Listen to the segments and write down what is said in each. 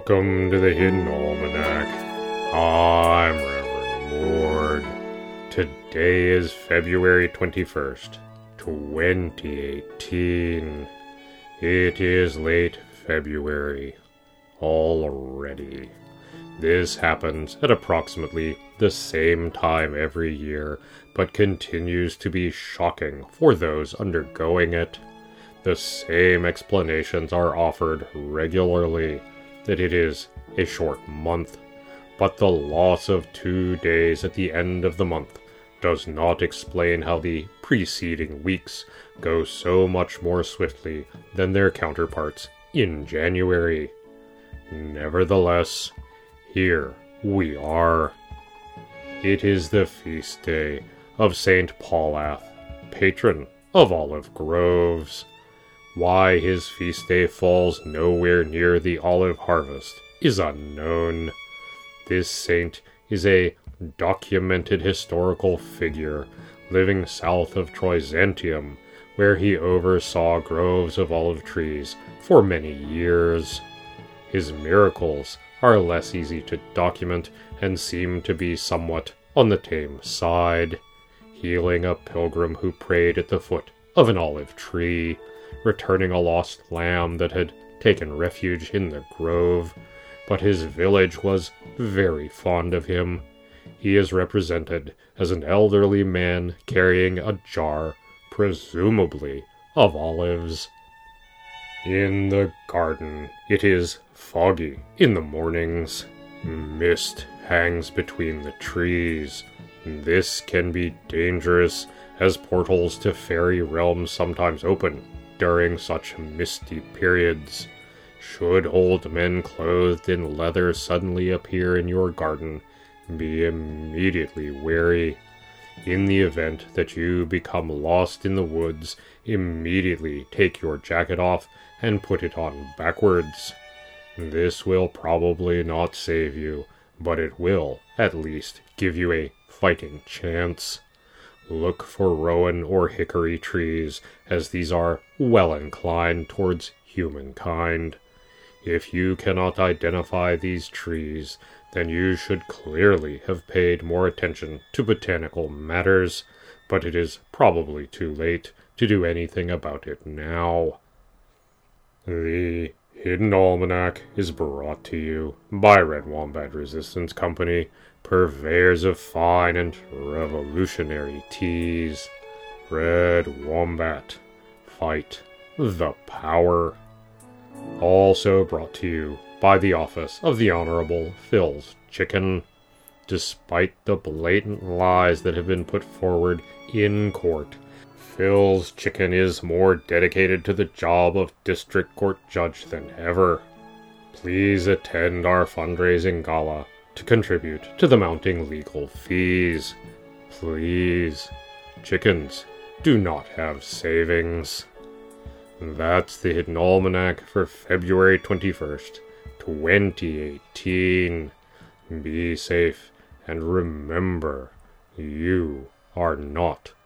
Welcome to the Hidden Almanac. I'm Reverend Mord. Today is February 21st, 2018. It is late February already. This happens at approximately the same time every year, but continues to be shocking for those undergoing it. The same explanations are offered regularly that it is a short month, but the loss of two days at the end of the month does not explain how the preceding weeks go so much more swiftly than their counterparts in January. Nevertheless, here we are. It is the feast day of Saint Paulath, patron of olive groves. Why his feast day falls nowhere near the olive harvest is unknown. This saint is a documented historical figure living south of Troizentium, where he oversaw groves of olive trees for many years. His miracles are less easy to document and seem to be somewhat on the tame side, healing a pilgrim who prayed at the foot of an olive tree, returning a lost lamb that had taken refuge in the grove. But his village was very fond of him. He is represented as an elderly man carrying a jar, presumably of olives. In the garden, it is foggy in the mornings. Mist hangs between the trees. This can be dangerous, as portals to fairy realms sometimes open during such misty periods. Should old men clothed in leather suddenly appear in your garden, be immediately wary. In the event that you become lost in the woods, immediately take your jacket off and put it on backwards. This will probably not save you, but it will, at least, give you a fighting chance. Look for rowan or hickory trees, as these are well inclined towards humankind. If you cannot identify these trees, then you should clearly have paid more attention to botanical matters, but it is probably too late to do anything about it now. The Hidden Almanac is brought to you by Red Wombat Resistance Company, purveyors of fine and revolutionary teas. Red Wombat. Fight the power. Also brought to you by the office of the Honorable Phil's Chicken. Despite the blatant lies that have been put forward in court, Phil's Chicken is more dedicated to the job of district court judge than ever. Please attend our fundraising gala to contribute to the mounting legal fees. Please. Chickens do not have savings. That's the Hidden Almanac for February 21st, 2018. Be safe and remember, you are not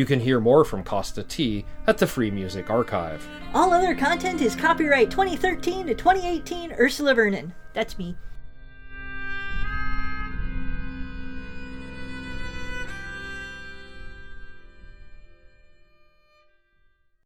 You can hear more from Kosta T at the Free Music Archive. All other content is copyright 2013 to 2018 Ursula Vernon. That's me.